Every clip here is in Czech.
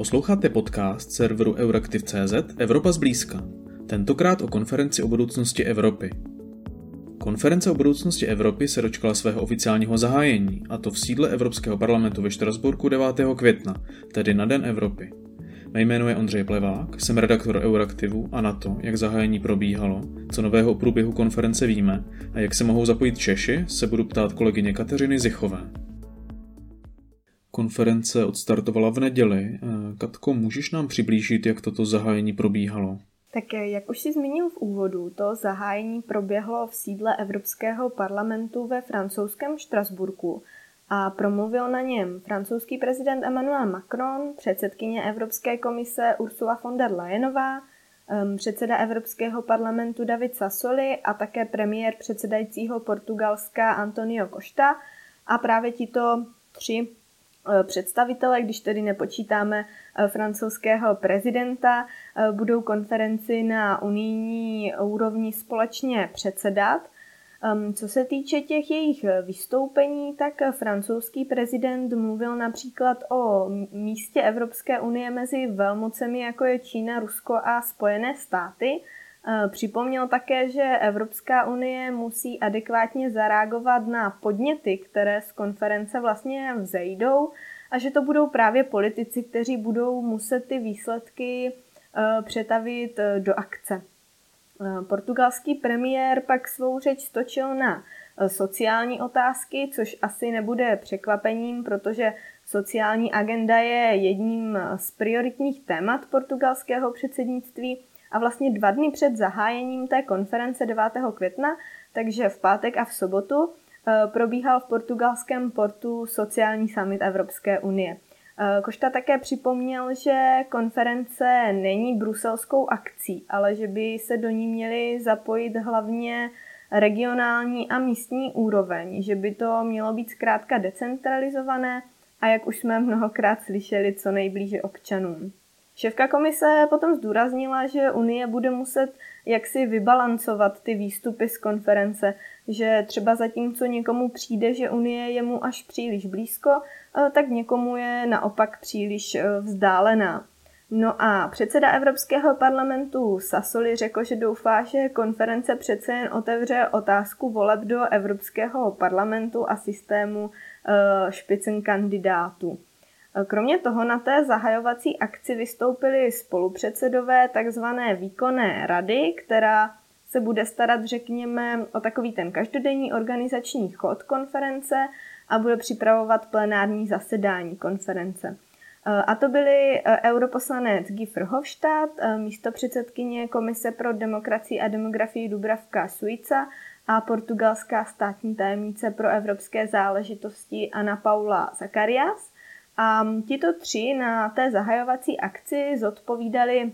Posloucháte podcast serveru Euraktiv.cz Evropa zblízka. Tentokrát o konferenci o budoucnosti Evropy. Konference o budoucnosti Evropy se dočkala svého oficiálního zahájení, a to v sídle Evropského parlamentu ve Štrasburku 9. května, tedy na Den Evropy. Mé jméno je Ondřej Plevák, jsem redaktor Euraktivu a na to, jak zahájení probíhalo, co nového o průběhu konference víme a jak se mohou zapojit Češi, se budu ptát kolegyně Kateřiny Zichové. Konference odstartovala v neděli. Eh, Katko, můžeš nám přiblížit, jak toto zahájení probíhalo? Tak eh, jak už si zmínil v úvodu, to zahájení proběhlo v sídle Evropského parlamentu ve francouzském Štrasburku a promluvil na něm francouzský prezident Emmanuel Macron, předsedkyně Evropské komise Ursula von der Leyenová, předseda Evropského parlamentu David Sassoli a také premiér předsedajícího Portugalska Antonio Costa a právě tito tři představitele, když tedy nepočítáme eh, francouzského prezidenta, eh, budou konferenci na unijní úrovni společně předsedat. Co se týče těch jejich vystoupení, tak francouzský prezident mluvil například o místě Evropské unie mezi velmocemi, jako je Čína, Rusko a Spojené státy. Připomněl také, že Evropská unie musí adekvátně zareagovat na podněty, které z konference vlastně vzejdou a že to budou právě politici, kteří budou muset ty výsledky přetavit e, do akce. Portugalský premiér pak svou řeč stočil na sociální otázky, což asi nebude překvapením, protože sociální agenda je jedním z prioritních témat portugalského předsednictví a vlastně dva dny před zahájením té konference 9. května, takže v pátek a v sobotu, eh, probíhal v portugalském portu sociální summit Evropské unie. Eh, Košta také připomněl, že konference není bruselskou akcí, ale že by se do ní měly zapojit hlavně regionální a místní úroveň, že by to mělo být zkrátka decentralizované a jak už jsme mnohokrát slyšeli, co nejblíže občanům. Šéfka komise potom zdůraznila, že Unie bude muset jaksi vybalancovat ty výstupy z konference, že třeba zatímco někomu přijde, že Unie je mu až příliš blízko, eh, tak někomu je naopak příliš eh, vzdálená. No a předseda Evropského parlamentu Sasoli řekl, že doufá, že konference přece jen otevře otázku voleb do Evropského parlamentu a systému eh, špicen kandidátů. Kromě toho na té zahajovací akci vystoupili spolupředsedové takzvané výkonné rady, která se bude starat, řekněme, o takový ten každodenní organizační chod konference a bude připravovat plenární zasedání konference. A to byli e, europoslanec Guy Verhofstadt, e, místo předsedkyně Komise pro demokracii a demografii Dubravka Suica a portugalská státní tajemnice pro evropské záležitosti Ana Paula Zakarias – a tito tři na té zahajovací akci zodpovídali e,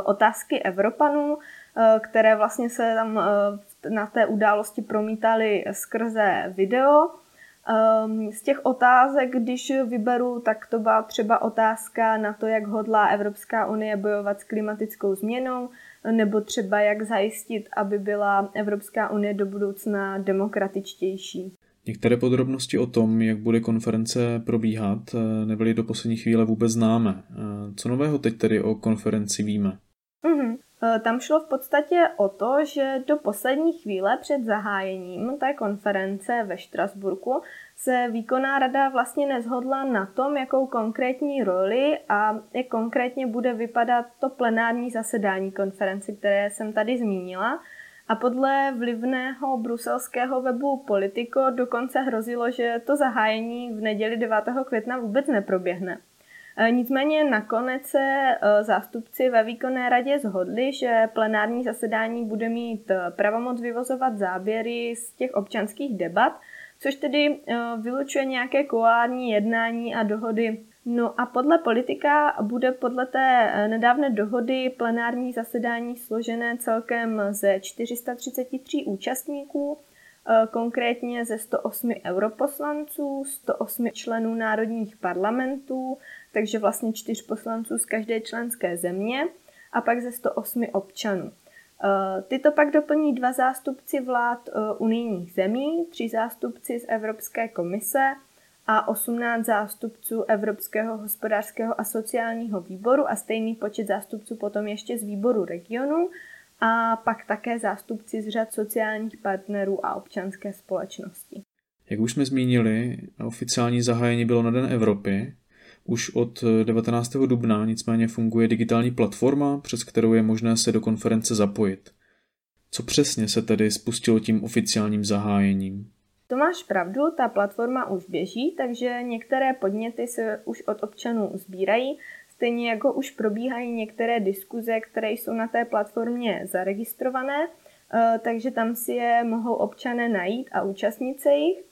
otázky Evropanů, e, které vlastně se tam e, na té události promítaly skrze video. Z těch otázek, když vyberu, tak to byla třeba otázka na to, jak hodlá Evropská unie bojovat s klimatickou změnou, nebo třeba jak zajistit, aby byla Evropská unie do budoucna demokratičtější. Některé podrobnosti o tom, jak bude konference probíhat, eh, nebyly do poslední chvíle vůbec známe. Eh, co nového teď tedy o konferenci víme? Mm-hmm. Tam šlo v podstatě o to, že do poslední chvíle před zahájením té konference ve Štrasburku se výkonná rada vlastně nezhodla na tom, jakou konkrétní roli a jak konkrétně bude vypadat to plenární zasedání konference, které jsem tady zmínila. A podle vlivného bruselského webu Politico dokonce hrozilo, že to zahájení v neděli 9. května vůbec neproběhne. E, nicméně nakonec se e, zástupci ve výkonné radě zhodli, že plenární zasedání bude mít e, pravomoc vyvozovat záběry z těch občanských debat, což tedy vylučuje nějaké koální jednání a dohody No a podle politika bude podle té eh, nedávné dohody plenární zasedání složené celkem ze 433 účastníků, eh, konkrétně ze 108 europoslanců, 108 členů národních parlamentů, takže vlastně čtyř poslanců z každé členské země a pak ze 108 občanů. Eh, tyto pak doplní dva zástupci vlád unijních zemí, tři zástupci z Evropské komise a 18 zástupců Evropského hospodářského a sociálního výboru a stejný počet zástupců potom ještě z výboru regionu a pak také zástupci z řad sociálních partnerů a občanské společnosti. Jak už jsme zmínili, oficiální zahájení bylo na Den Evropy. Už od 19. dubna nicméně funguje digitální platforma, přes kterou je možné se do konference zapojit. Co přesně se tedy spustilo tím oficiálním zahájením? To máš pravdu, ta platforma už běží, takže některé podněty se už od občanů sbírají, stejně jako už probíhají některé diskuze, které jsou na té platformě zaregistrované, eh, takže tam si je mohou občané najít a účastnit se jich.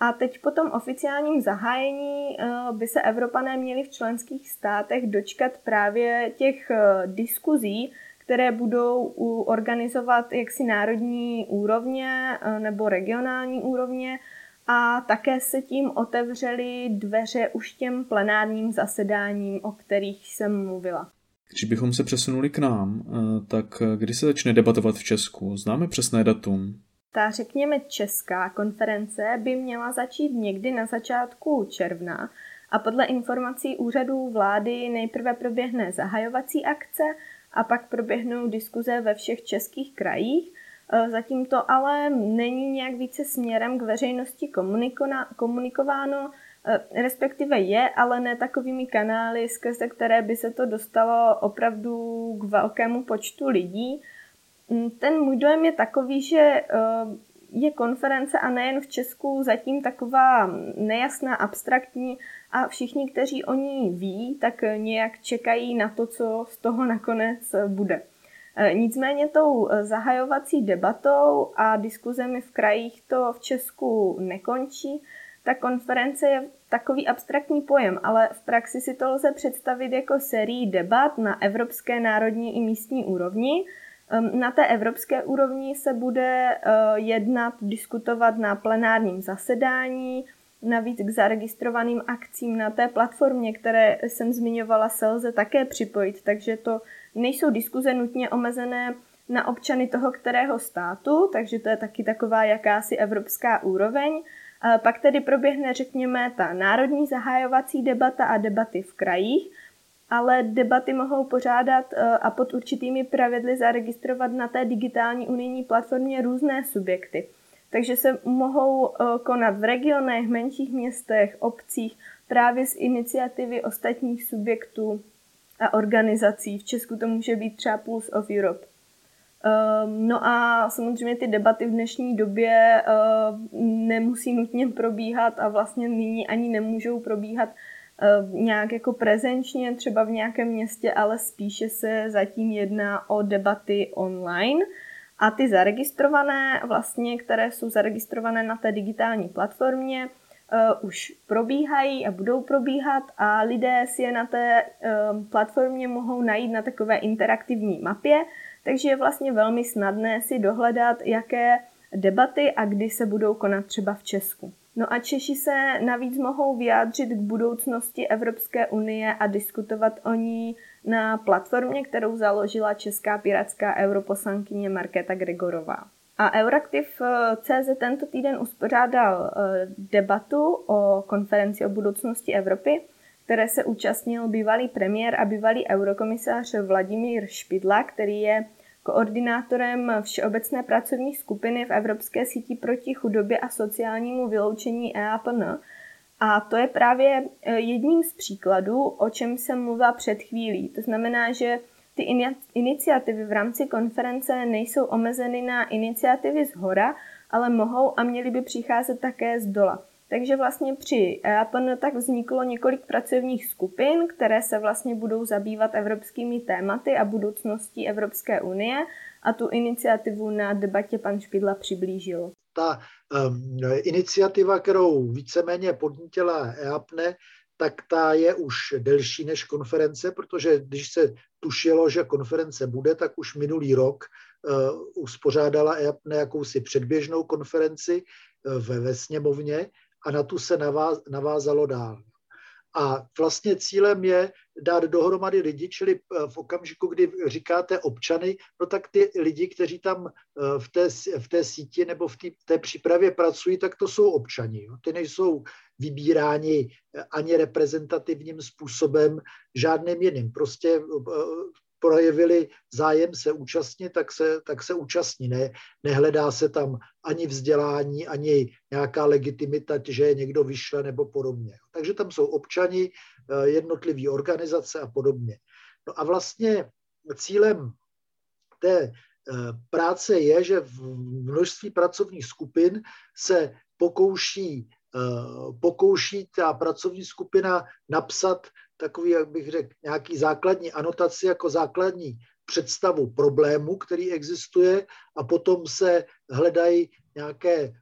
A teď po tom oficiálním zahájení eh, by se Evropané měli v členských státech dočkat právě těch eh, diskuzí, které budou organizovat jaksi národní úrovně eh, nebo regionální úrovně a také se tím otevřely dveře už těm plenárním zasedáním, o kterých jsem mluvila. Když bychom se přesunuli k nám, tak kdy se začne debatovat v Česku? Známe přesné datum? Ta, řekněme, česká konference by měla začít někdy na začátku června a podle informací úřadů vlády nejprve proběhne zahajovací akce a pak proběhnou diskuze ve všech českých krajích. E, zatím to ale není nějak více směrem k veřejnosti komunikováno, e, respektive je, ale ne takovými kanály, skrze které by se to dostalo opravdu k velkému počtu lidí. Mm, ten můj dojem je takový, že eh, je konference a nejen v Česku zatím taková nejasná, abstraktní a všichni, kteří o ní ví, tak nějak čekají na to, co z toho nakonec bude. Eh, nicméně tou zahajovací debatou a diskuzemi v krajích to v Česku nekončí. Ta konference je takový abstraktní pojem, ale v praxi si to lze představit jako sérii debat na evropské, národní i místní úrovni, na té evropské úrovni se bude jednat, diskutovat na plenárním zasedání, navíc k zaregistrovaným akcím na té platformě, které jsem zmiňovala, se lze také připojit, takže to nejsou diskuze nutně omezené na občany toho kterého státu, takže to je taky taková jakási evropská úroveň. Pak tedy proběhne, řekněme, ta národní zahájovací debata a debaty v krajích, ale debaty mohou pořádat eh, a pod určitými pravidly zaregistrovat na té digitální unijní platformě různé subjekty. Takže se mohou eh, konat v regionech, menších městech, obcích, právě z iniciativy ostatních subjektů a organizací. V Česku to může být třeba Pulse of Europe. Ehm, no a samozřejmě ty debaty v dnešní době eh, nemusí nutně probíhat a vlastně nyní ani nemůžou probíhat Eh, nějak jako prezenčně třeba v nějakém městě, ale spíše se zatím jedná o debaty online. A ty zaregistrované, vlastně, které jsou zaregistrované na té digitální platformě, uh, už probíhají a budou probíhat a lidé si je na té uh, platformě mohou najít na takové interaktivní mapě, takže je vlastně velmi snadné si dohledat, jaké debaty a kdy se budou konat třeba v Česku. No a Češi se navíc mohou vyjádřit k budoucnosti Evropské unie a diskutovat o ní na platformě, kterou založila česká pirátská europoslankyně Markéta Gregorová. A Euraktiv.cz tento týden uspořádal eh, debatu o konferenci o budoucnosti Evropy, které se účastnil bývalý premiér a bývalý eurokomisář Vladimír Špidla, který je koordinátorem Všeobecné pracovní skupiny v Evropské síti proti chudobě a sociálnímu vyloučení EAPN. A to je právě e, jedním z příkladů, o čem jsem mluvila před chvílí. To znamená, že ty iniciativy v rámci konference nejsou omezeny na iniciativy z hora, ale mohou a měly by přicházet také z dola. Takže vlastně při EAPN tak vzniklo několik pracovních skupin, které se vlastně budou zabývat evropskými tématy a budoucností Evropské unie a tu iniciativu na debatě pan Špidla přiblížil. Ta um, iniciativa, kterou víceméně podnítila EAPNE, tak ta je už delší než konference, protože když se tušilo, že konference bude, tak už minulý rok uh, uspořádala EAPNE jakousi předběžnou konferenci uh, ve, ve sněmovně a na tu se navázalo dál. A vlastně cílem je dát dohromady lidi, čili eh, v okamžiku, kdy říkáte občany, no tak ty lidi, kteří tam eh, v té, v té síti nebo v té, té přípravě pracují, tak to jsou občani. Jo. Ty nejsou vybíráni eh, ani reprezentativním způsobem, žádným jiným. Prostě projevili zájem se účastnit, tak se, tak se účastní. Ne, nehledá se tam ani vzdělání, ani nějaká legitimita, že je někdo vyšle nebo podobně. Takže tam jsou občani, eh, jednotlivé organizace a podobně. No a vlastně cílem té eh, práce je, že v množství pracovních skupin se pokouší, eh, pokouší ta pracovní skupina napsat takový, jak bych řekl, nějaký základní anotaci jako základní představu problému, který existuje a potom se hledají nějaké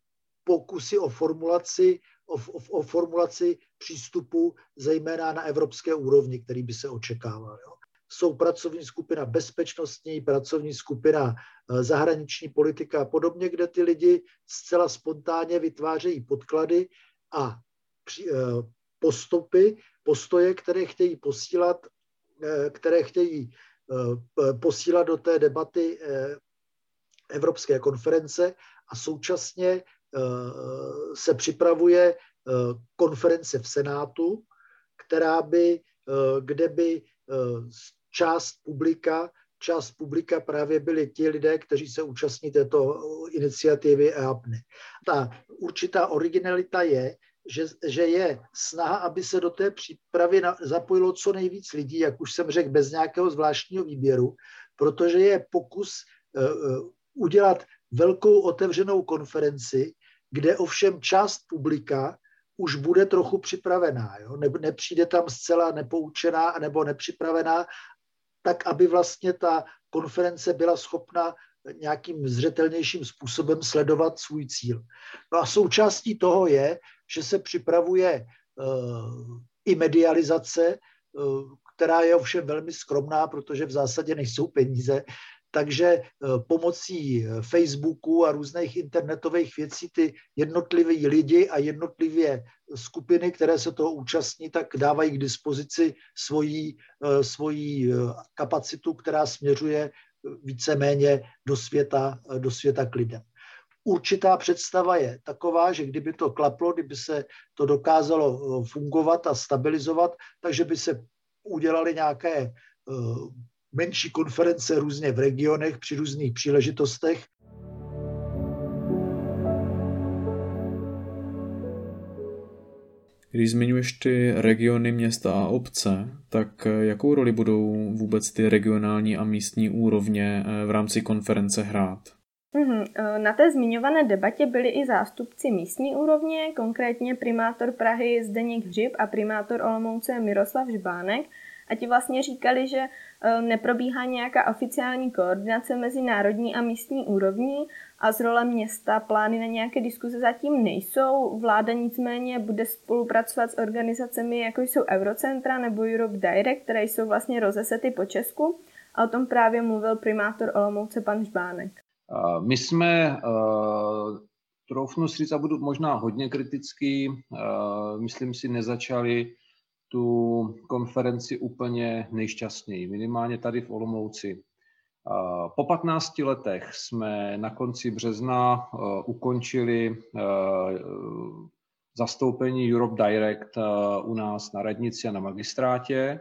pokusy o formulaci, o, o, o formulaci přístupu zejména na evropské úrovni, který by se očekával. Jo. Jsou pracovní skupina bezpečnostní, pracovní skupina eh, zahraniční politika a podobně, kde ty lidi zcela spontánně vytvářejí podklady a eh, postupy, postoje, které chtějí posílat, eh, které chtějí eh, posílat do té debaty eh, Evropské konference a současně se připravuje konference v Senátu, která by, kde by část publika, část publika právě byli ti lidé, kteří se účastní této iniciativy EAPNE. Ta určitá originalita je, že, že je snaha, aby se do té přípravy na, zapojilo co nejvíc lidí, jak už jsem řekl, bez nějakého zvláštního výběru, protože je pokus uh, udělat velkou otevřenou konferenci, kde ovšem část publika už bude trochu připravená. Jo? Ne, nepřijde tam zcela nepoučená nebo nepřipravená, tak aby vlastně ta konference byla schopna nějakým zřetelnějším způsobem sledovat svůj cíl. No a součástí toho je, že se připravuje uh, i medializace, uh, která je ovšem velmi skromná, protože v zásadě nejsou peníze, takže uh, pomocí Facebooku a různých internetových věcí ty jednotliví lidi a jednotlivě skupiny, které se toho účastní, tak dávají k dispozici svoji, svoji kapacitu, která směřuje víceméně do světa, do světa k lidem. Určitá představa je taková, že kdyby to klaplo, kdyby se to dokázalo eh, fungovat a stabilizovat, takže by se udělaly nějaké eh, menší konference různě v regionech při různých příležitostech. Když zmiňuješ ty regiony, města a obce, tak eh, jakou roli budou vůbec ty regionální a místní úrovně v rámci konference hrát? Mhm, e, na té zmiňované debatě byli i zástupci místní úrovně, konkrétně primátor Prahy Zdeněk Hřib a primátor Olomouce Miroslav Žbánek. A ti vlastně říkali, že neprobíhá nějaká oficiální koordinace mezi národní a místní úrovní a z role města plány na nějaké diskuze zatím nejsou. Vláda nicméně bude spolupracovat s organizacemi, jako jsou Eurocentra nebo Europe Direct, které jsou vlastně rozesety po Česku. A o tom právě mluvil primátor Olomouce pan Žbánek. My jsme, troufnu si říct, a budu možná hodně kritický, myslím si, nezačali tu konferenci úplně nejšťastněji, minimálně tady v Olomouci. Po 15 letech jsme na konci března ukončili zastoupení Europe Direct u nás na radnici a na magistrátě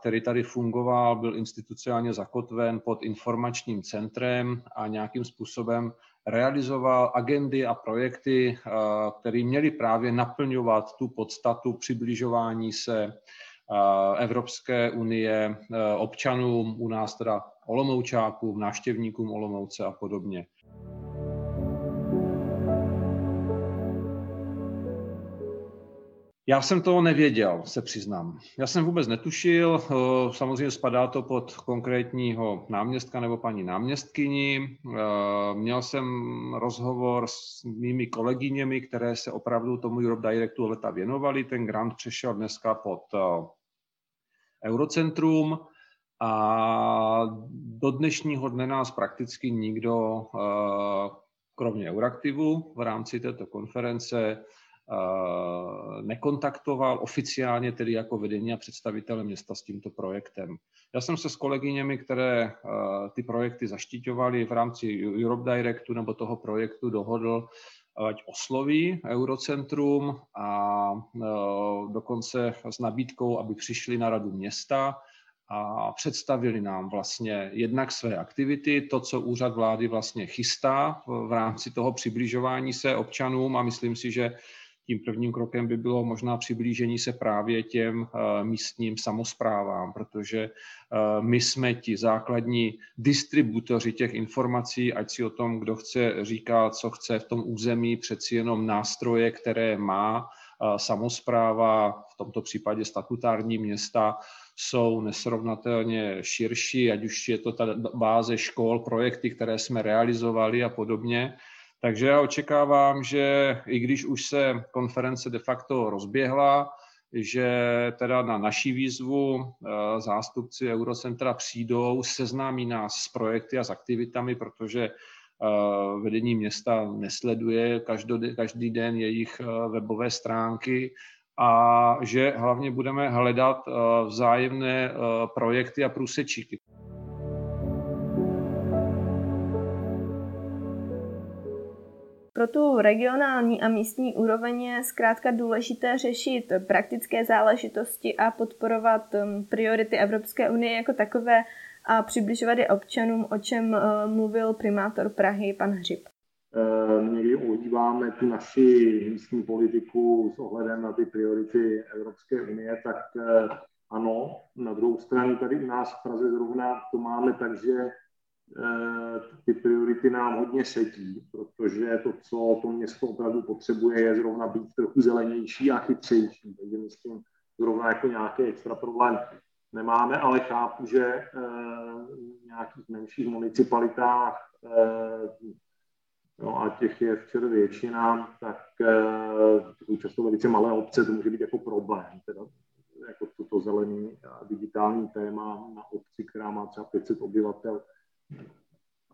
který tady fungoval, byl institucionálně zakotven pod informačním centrem a nějakým způsobem realizoval agendy a projekty, které měly právě naplňovat tu podstatu přibližování se Evropské unie občanům, u nás teda Olomoučákům, návštěvníkům Olomouce a podobně. Já jsem toho nevěděl, se přiznám. Já jsem vůbec netušil, eh, samozřejmě spadá to pod konkrétního náměstka nebo paní náměstkyni. Eh, měl jsem rozhovor s mými kolegyněmi, které se opravdu tomu Europe Directu leta věnovali. Ten grant přešel dneska pod eh, Eurocentrum a do dnešního dne nás prakticky nikdo, kromě Euraktivu v rámci této konference, nekontaktoval oficiálně tedy jako vedení a představitele města s tímto projektem. Já jsem se s kolegyněmi, které ty projekty zaštiťovaly v rámci Europe Directu nebo toho projektu dohodl, ať osloví Eurocentrum a dokonce s nabídkou, aby přišli na radu města a představili nám vlastně jednak své aktivity, to, co úřad vlády vlastně chystá v rámci toho přibližování se občanům a myslím si, že tím prvním krokem by bylo možná přiblížení se právě těm eh, místním samozprávám, protože eh, my jsme ti základní distributoři těch informací, ať si o tom, kdo chce říkat, co chce v tom území, přeci jenom nástroje, které má samozpráva, v tomto případě statutární města, jsou nesrovnatelně širší, ať už je to ta báze škol, projekty, které jsme realizovali a podobně. Takže já očekávám, že i když už se konference de facto rozběhla, že teda na naší výzvu eh, zástupci Eurocentra přijdou, seznámí nás s projekty a s aktivitami, protože vedení města nesleduje každý den jejich eh, webové stránky a že hlavně budeme hledat vzájemné projekty a průsečíky. Pro tu regionální a místní úroveň je zkrátka důležité řešit praktické záležitosti a podporovat um, priority Evropské unie jako takové a přibližovat je občanům, o čem uh, mluvil primátor Prahy pan Hřib. Eh, někdy ohýbáme tu naši místní politiku s ohledem na ty priority Evropské unie, tak eh, ano, na druhou stranu tady u nás v Praze zrovna to máme tak, že Eh, ty priority nám hodně sedí, protože to, co to město opravdu potřebuje, je zrovna být trochu zelenější a chytřejší. Takže myslím, zrovna jako nějaký extra problém nemáme, ale chápu, že eh, v nějakých menších municipalitách, eh, no a těch je včera většina, tak jsou často velice malé obce, to může být jako problém. Teda jako toto zelený a digitální téma na obci, která má třeba 500 obyvatel,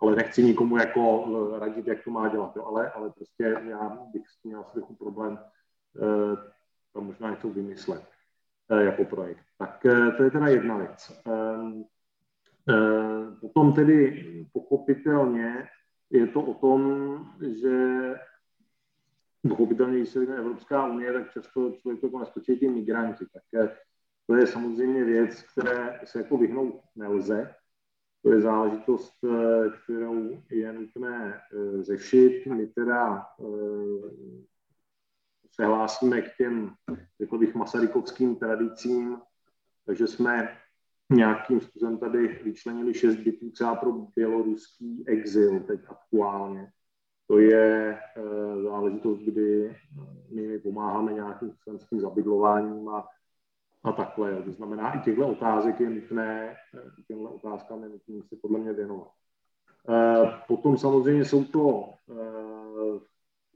ale nechci nikomu jako eh, radit, jak to má dělat, jo. Ale, ale prostě já bych měl trochu problém tam možná něco vymyslet jako projekt. Tak uh, to je teda jedna věc. Uh, potom tedy pochopitelně je to o tom, že pochopitelně, když se Evropská unie, tak často člověk jako naskočí ty migranti. Tak to je samozřejmě věc, které se jako vyhnout nelze. To je záležitost, eh, kterou je nutné eh, řešit. My teda eh, se hlásíme k těm, řekl bych, masarykovským tradicím, takže jsme nějakým způsobem tady vyčlenili šest bytů třeba pro běloruský exil teď aktuálně. To je záležitost, kdy my pomáháme nějakým způsobem s tím zabydlováním a a takhle. To znamená, i těchto otázek je nutné, těmhle otázkám je nutné si podle mě věnovat. Eh, potom samozřejmě jsou to eh,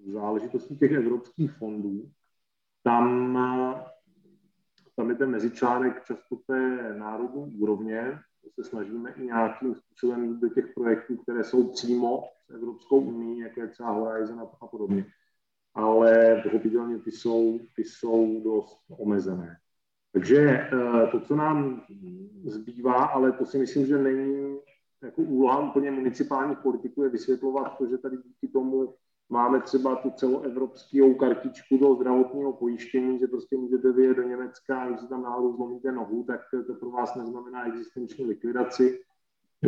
záležitosti těch evropských fondů. Tam, tam je ten mezičlánek často té národní úrovně. Se snažíme i nějakým způsobem do těch projektů, které jsou přímo s Evropskou unii, jako je třeba Horizon a podobně. Ale pochopitelně ty jsou, ty jsou dost omezené. Takže eh, to, co nám zbývá, ale to si myslím, že není jako úloha úplně municipálních politiků, je vysvětlovat to, že tady díky tomu máme třeba tu celoevropskou kartičku do zdravotního pojištění, že prostě můžete vyjet do Německa a když tam náhodou zlomíte nohu, tak to pro vás neznamená existenční likvidaci,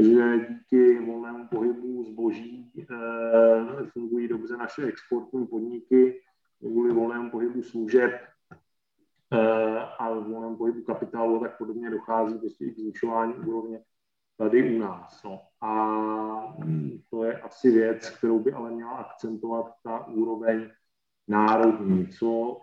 že díky volnému pohybu zboží eh, fungují dobře naše exportní podniky, kvůli volnému pohybu služeb Eh, a v volném pohybu kapitálu a tak podobně dochází prostě i k zvyšování úrovně tady u nás. No. A to je asi věc, kterou by ale měla akcentovat ta úroveň národní, co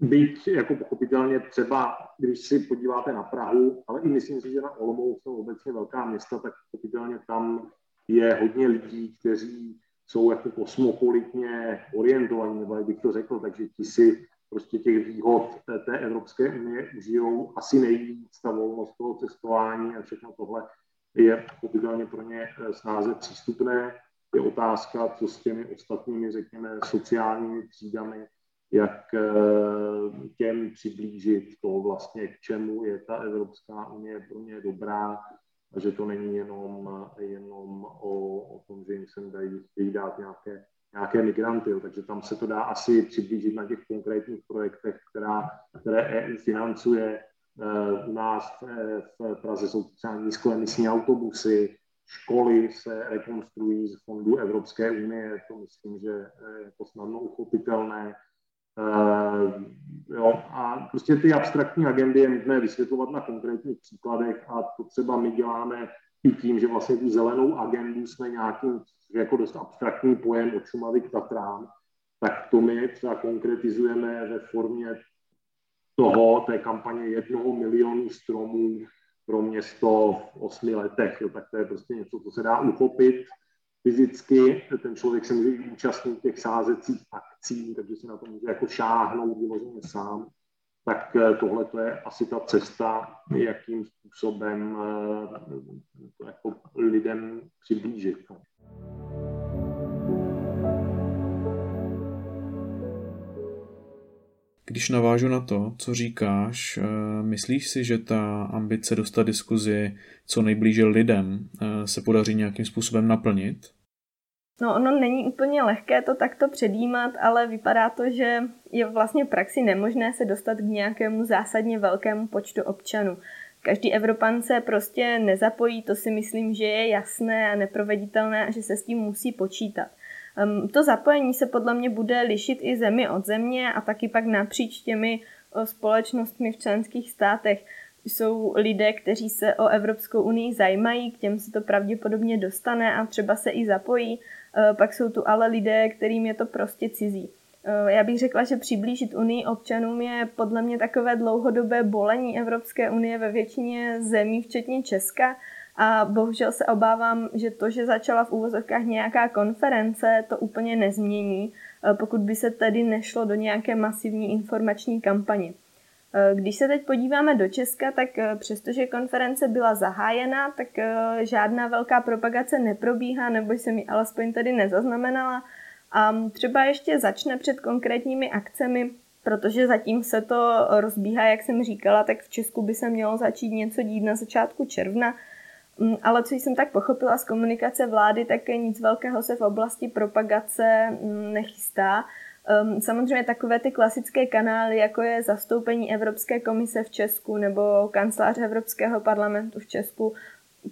byť jako pochopitelně třeba, když si podíváte na Prahu, ale i myslím si, že na Olomouc jsou obecně velká města, tak pochopitelně tam je hodně lidí, kteří jsou jako kosmopolitně orientovaní, nebo jak bych to řekl, takže ti si prostě těch výhod té, té Evropské unie užijou asi nejvíc, ta volnost toho cestování a všechno tohle je pochopitelně pro ně eh, snáze přístupné. Je otázka, co s těmi ostatními, řekněme, sociálními třídami, jak těm přiblížit to vlastně, k čemu je ta Evropská unie pro ně dobrá a že to není jenom, jenom o, o tom, že jim sem dají, dají dát nějaké, nějaké migranty. Jo. Takže tam se to dá asi přiblížit na těch konkrétních projektech, která, které EU financuje. Eh, u nás v Praze jsou třeba nízkoemisní autobusy, školy se rekonstruují z fondů Evropské unie, to myslím, že je to snadno uchopitelné. Uh, jo, a prostě ty abstraktní agendy je nutné vysvětlovat na konkrétních příkladech a to třeba my děláme i tím, že vlastně tu zelenou agendu jsme nějakým jako dost abstraktní pojem od Šumavy k Tatrám, tak to my třeba konkretizujeme ve formě toho, té kampaně jednoho milionu stromů pro město v osmi letech. Jo, tak to je prostě něco, co se dá uchopit fyzicky. Ten člověk se může účastnit těch sázecích akcí, takže si na to může jako šáhnout vyloženě sám. Tak eh, tohle to je asi ta cesta, jakým způsobem eh, to jako lidem přiblížit. No. Když navážu na to, co říkáš, eh, myslíš si, že ta ambice dostat diskuzi co nejblíže lidem eh, se podaří nějakým způsobem naplnit? No, ono není úplně lehké to takto předjímat, ale vypadá to, že je vlastně v praxi nemožné se dostat k nějakému zásadně velkému počtu občanů. Každý Evropan se prostě nezapojí, to si myslím, že je jasné a neproveditelné a že se s tím musí počítat. To zapojení se podle mě bude lišit i zemi od země a taky pak napříč těmi společnostmi v členských státech. Jsou lidé, kteří se o Evropskou unii zajímají, k těm se to pravděpodobně dostane a třeba se i zapojí. E, pak jsou tu ale lidé, kterým je to prostě cizí. E, já bych řekla, že přiblížit Unii občanům je podle mě takové dlouhodobé bolení Evropské unie ve většině zemí, včetně Česka, a bohužel se obávám, že to, že začala v úvozovkách nějaká konference, to úplně nezmění, eh, pokud by se tedy nešlo do nějaké masivní informační kampaně. Eh, když se teď podíváme do Česka, tak eh, přestože konference byla zahájena, tak žádná velká propagace neprobíhá, nebo jsem ji alespoň tady nezaznamenala. A třeba ještě začne před konkrétními akcemi, protože zatím se to rozbíhá, jak jsem říkala, tak v Česku by se mělo začít něco dít na začátku června, ale co jsem tak pochopila z komunikace vlády, tak nic velkého se v oblasti propagace mm, nechystá. Ehm, samozřejmě takové ty klasické kanály, jako je zastoupení Evropské komise v Česku nebo kancelář Evropského parlamentu v Česku,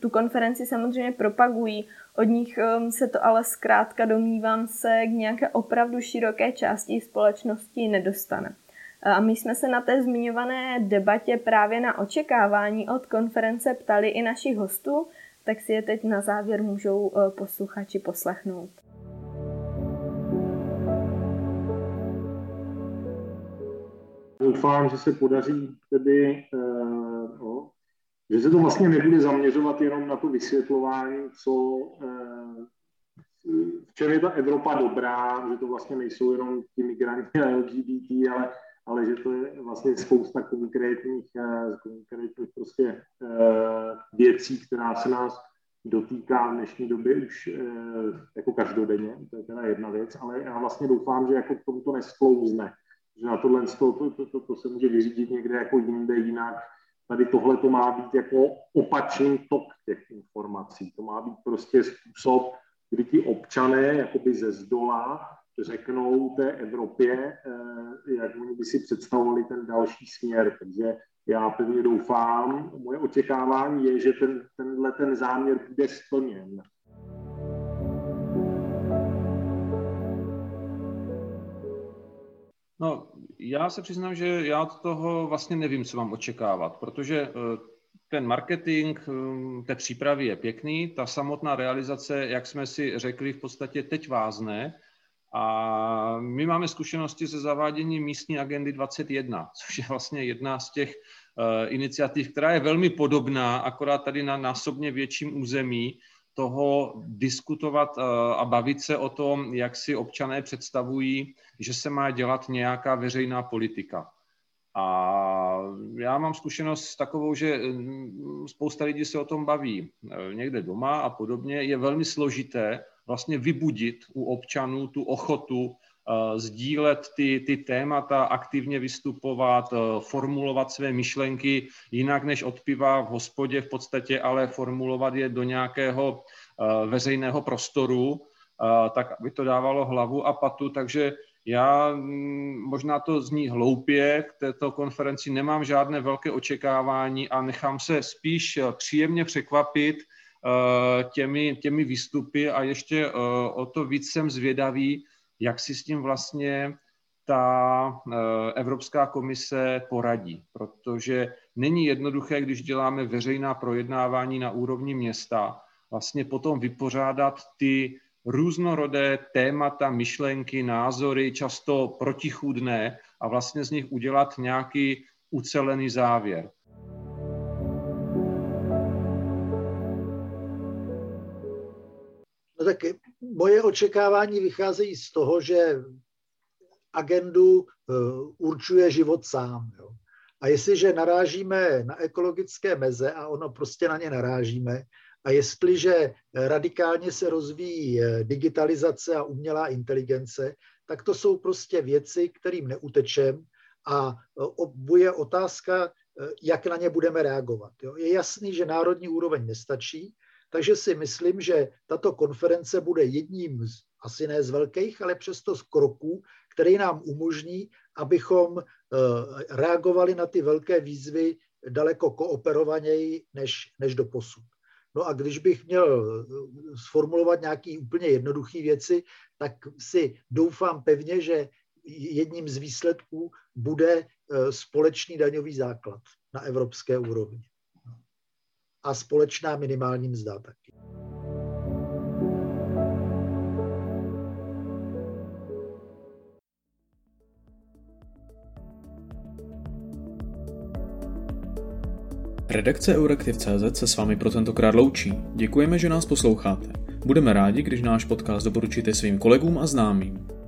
tu konferenci samozřejmě propagují. Od nich ehm, se to ale zkrátka domnívám se k nějaké opravdu široké části společnosti nedostane. A my jsme se na té zmiňované debatě právě na očekávání od konference ptali i našich hostů, tak si je teď na závěr můžou eh, posluchači poslechnout. Doufám, že se podaří tedy, eh, no, že se to vlastně nebude zaměřovat jenom na to vysvětlování, co, eh, v čem je ta Evropa dobrá, že to vlastně nejsou jenom ti migranti a LGBT, ale ale že to je vlastně spousta konkrétních, eh, konkrétních prostě eh, věcí, která se nás dotýká v dnešní době už eh, jako každodenně, to je teda jedna věc, ale já vlastně doufám, že jako k tomu to nesklouzne, že na tohle to, to, to, to, to se může vyřídit někde jako jinde jinak. Tady tohle to má být jako opačný tok těch informací. To má být prostě způsob, kdy ti občané jakoby ze zdola řeknou té Evropě, eh, jak oni by si představovali ten další směr. Takže já pevně doufám, moje očekávání je, že ten, tenhle ten záměr bude splněn. No, já se přiznám, že já od toho vlastně nevím, co mám očekávat, protože eh, ten marketing eh, té přípravy je pěkný, ta samotná realizace, jak jsme si řekli, v podstatě teď vázne, a my máme zkušenosti se zaváděním místní agendy 21, což je vlastně jedna z těch uh, iniciativ, která je velmi podobná, akorát tady na násobně větším území, toho diskutovat uh, a bavit se o tom, jak si občané představují, že se má dělat nějaká veřejná politika. A já mám zkušenost takovou, že mm, spousta lidí se o tom baví eh, někde doma a podobně. Je velmi složité vlastně vybudit u občanů tu ochotu sdílet ty, ty témata, aktivně vystupovat, formulovat své myšlenky jinak než od piva v hospodě v podstatě, ale formulovat je do nějakého veřejného prostoru, tak aby to dávalo hlavu a patu. Takže já mm, možná to zní hloupě, k této konferenci nemám žádné velké očekávání a nechám se spíš příjemně překvapit těmi, těmi výstupy a ještě o to víc jsem zvědavý, jak si s tím vlastně ta eh, Evropská komise poradí, protože není jednoduché, když děláme veřejná projednávání na úrovni města, vlastně potom vypořádat ty různorodé témata, myšlenky, názory, často protichůdné a vlastně z nich udělat nějaký ucelený závěr. Tak moje očekávání vycházejí z toho, že agendu eh, určuje život sám. Jo. A jestliže narážíme na ekologické meze, a ono prostě na ně narážíme, a jestliže radikálně se rozvíjí eh, digitalizace a umělá inteligence, tak to jsou prostě věci, kterým neutečem a eh, bude otázka, jak na ně budeme reagovat. Jo. Je jasný, že národní úroveň nestačí, takže si myslím, že tato konference bude jedním z, asi ne z velkých, ale přesto z kroků, který nám umožní, abychom eh, reagovali na ty velké výzvy daleko kooperovaněji než, než do posud. No a když bych měl eh, sformulovat nějaké úplně jednoduché věci, tak si doufám pevně, že jedním z výsledků bude eh, společný daňový základ na evropské úrovni a společná minimální mzda taky. Redakce Euraktiv.cz se s vámi pro tentokrát loučí. Děkujeme, že nás posloucháte. Budeme rádi, když náš podcast doporučíte svým kolegům a známým.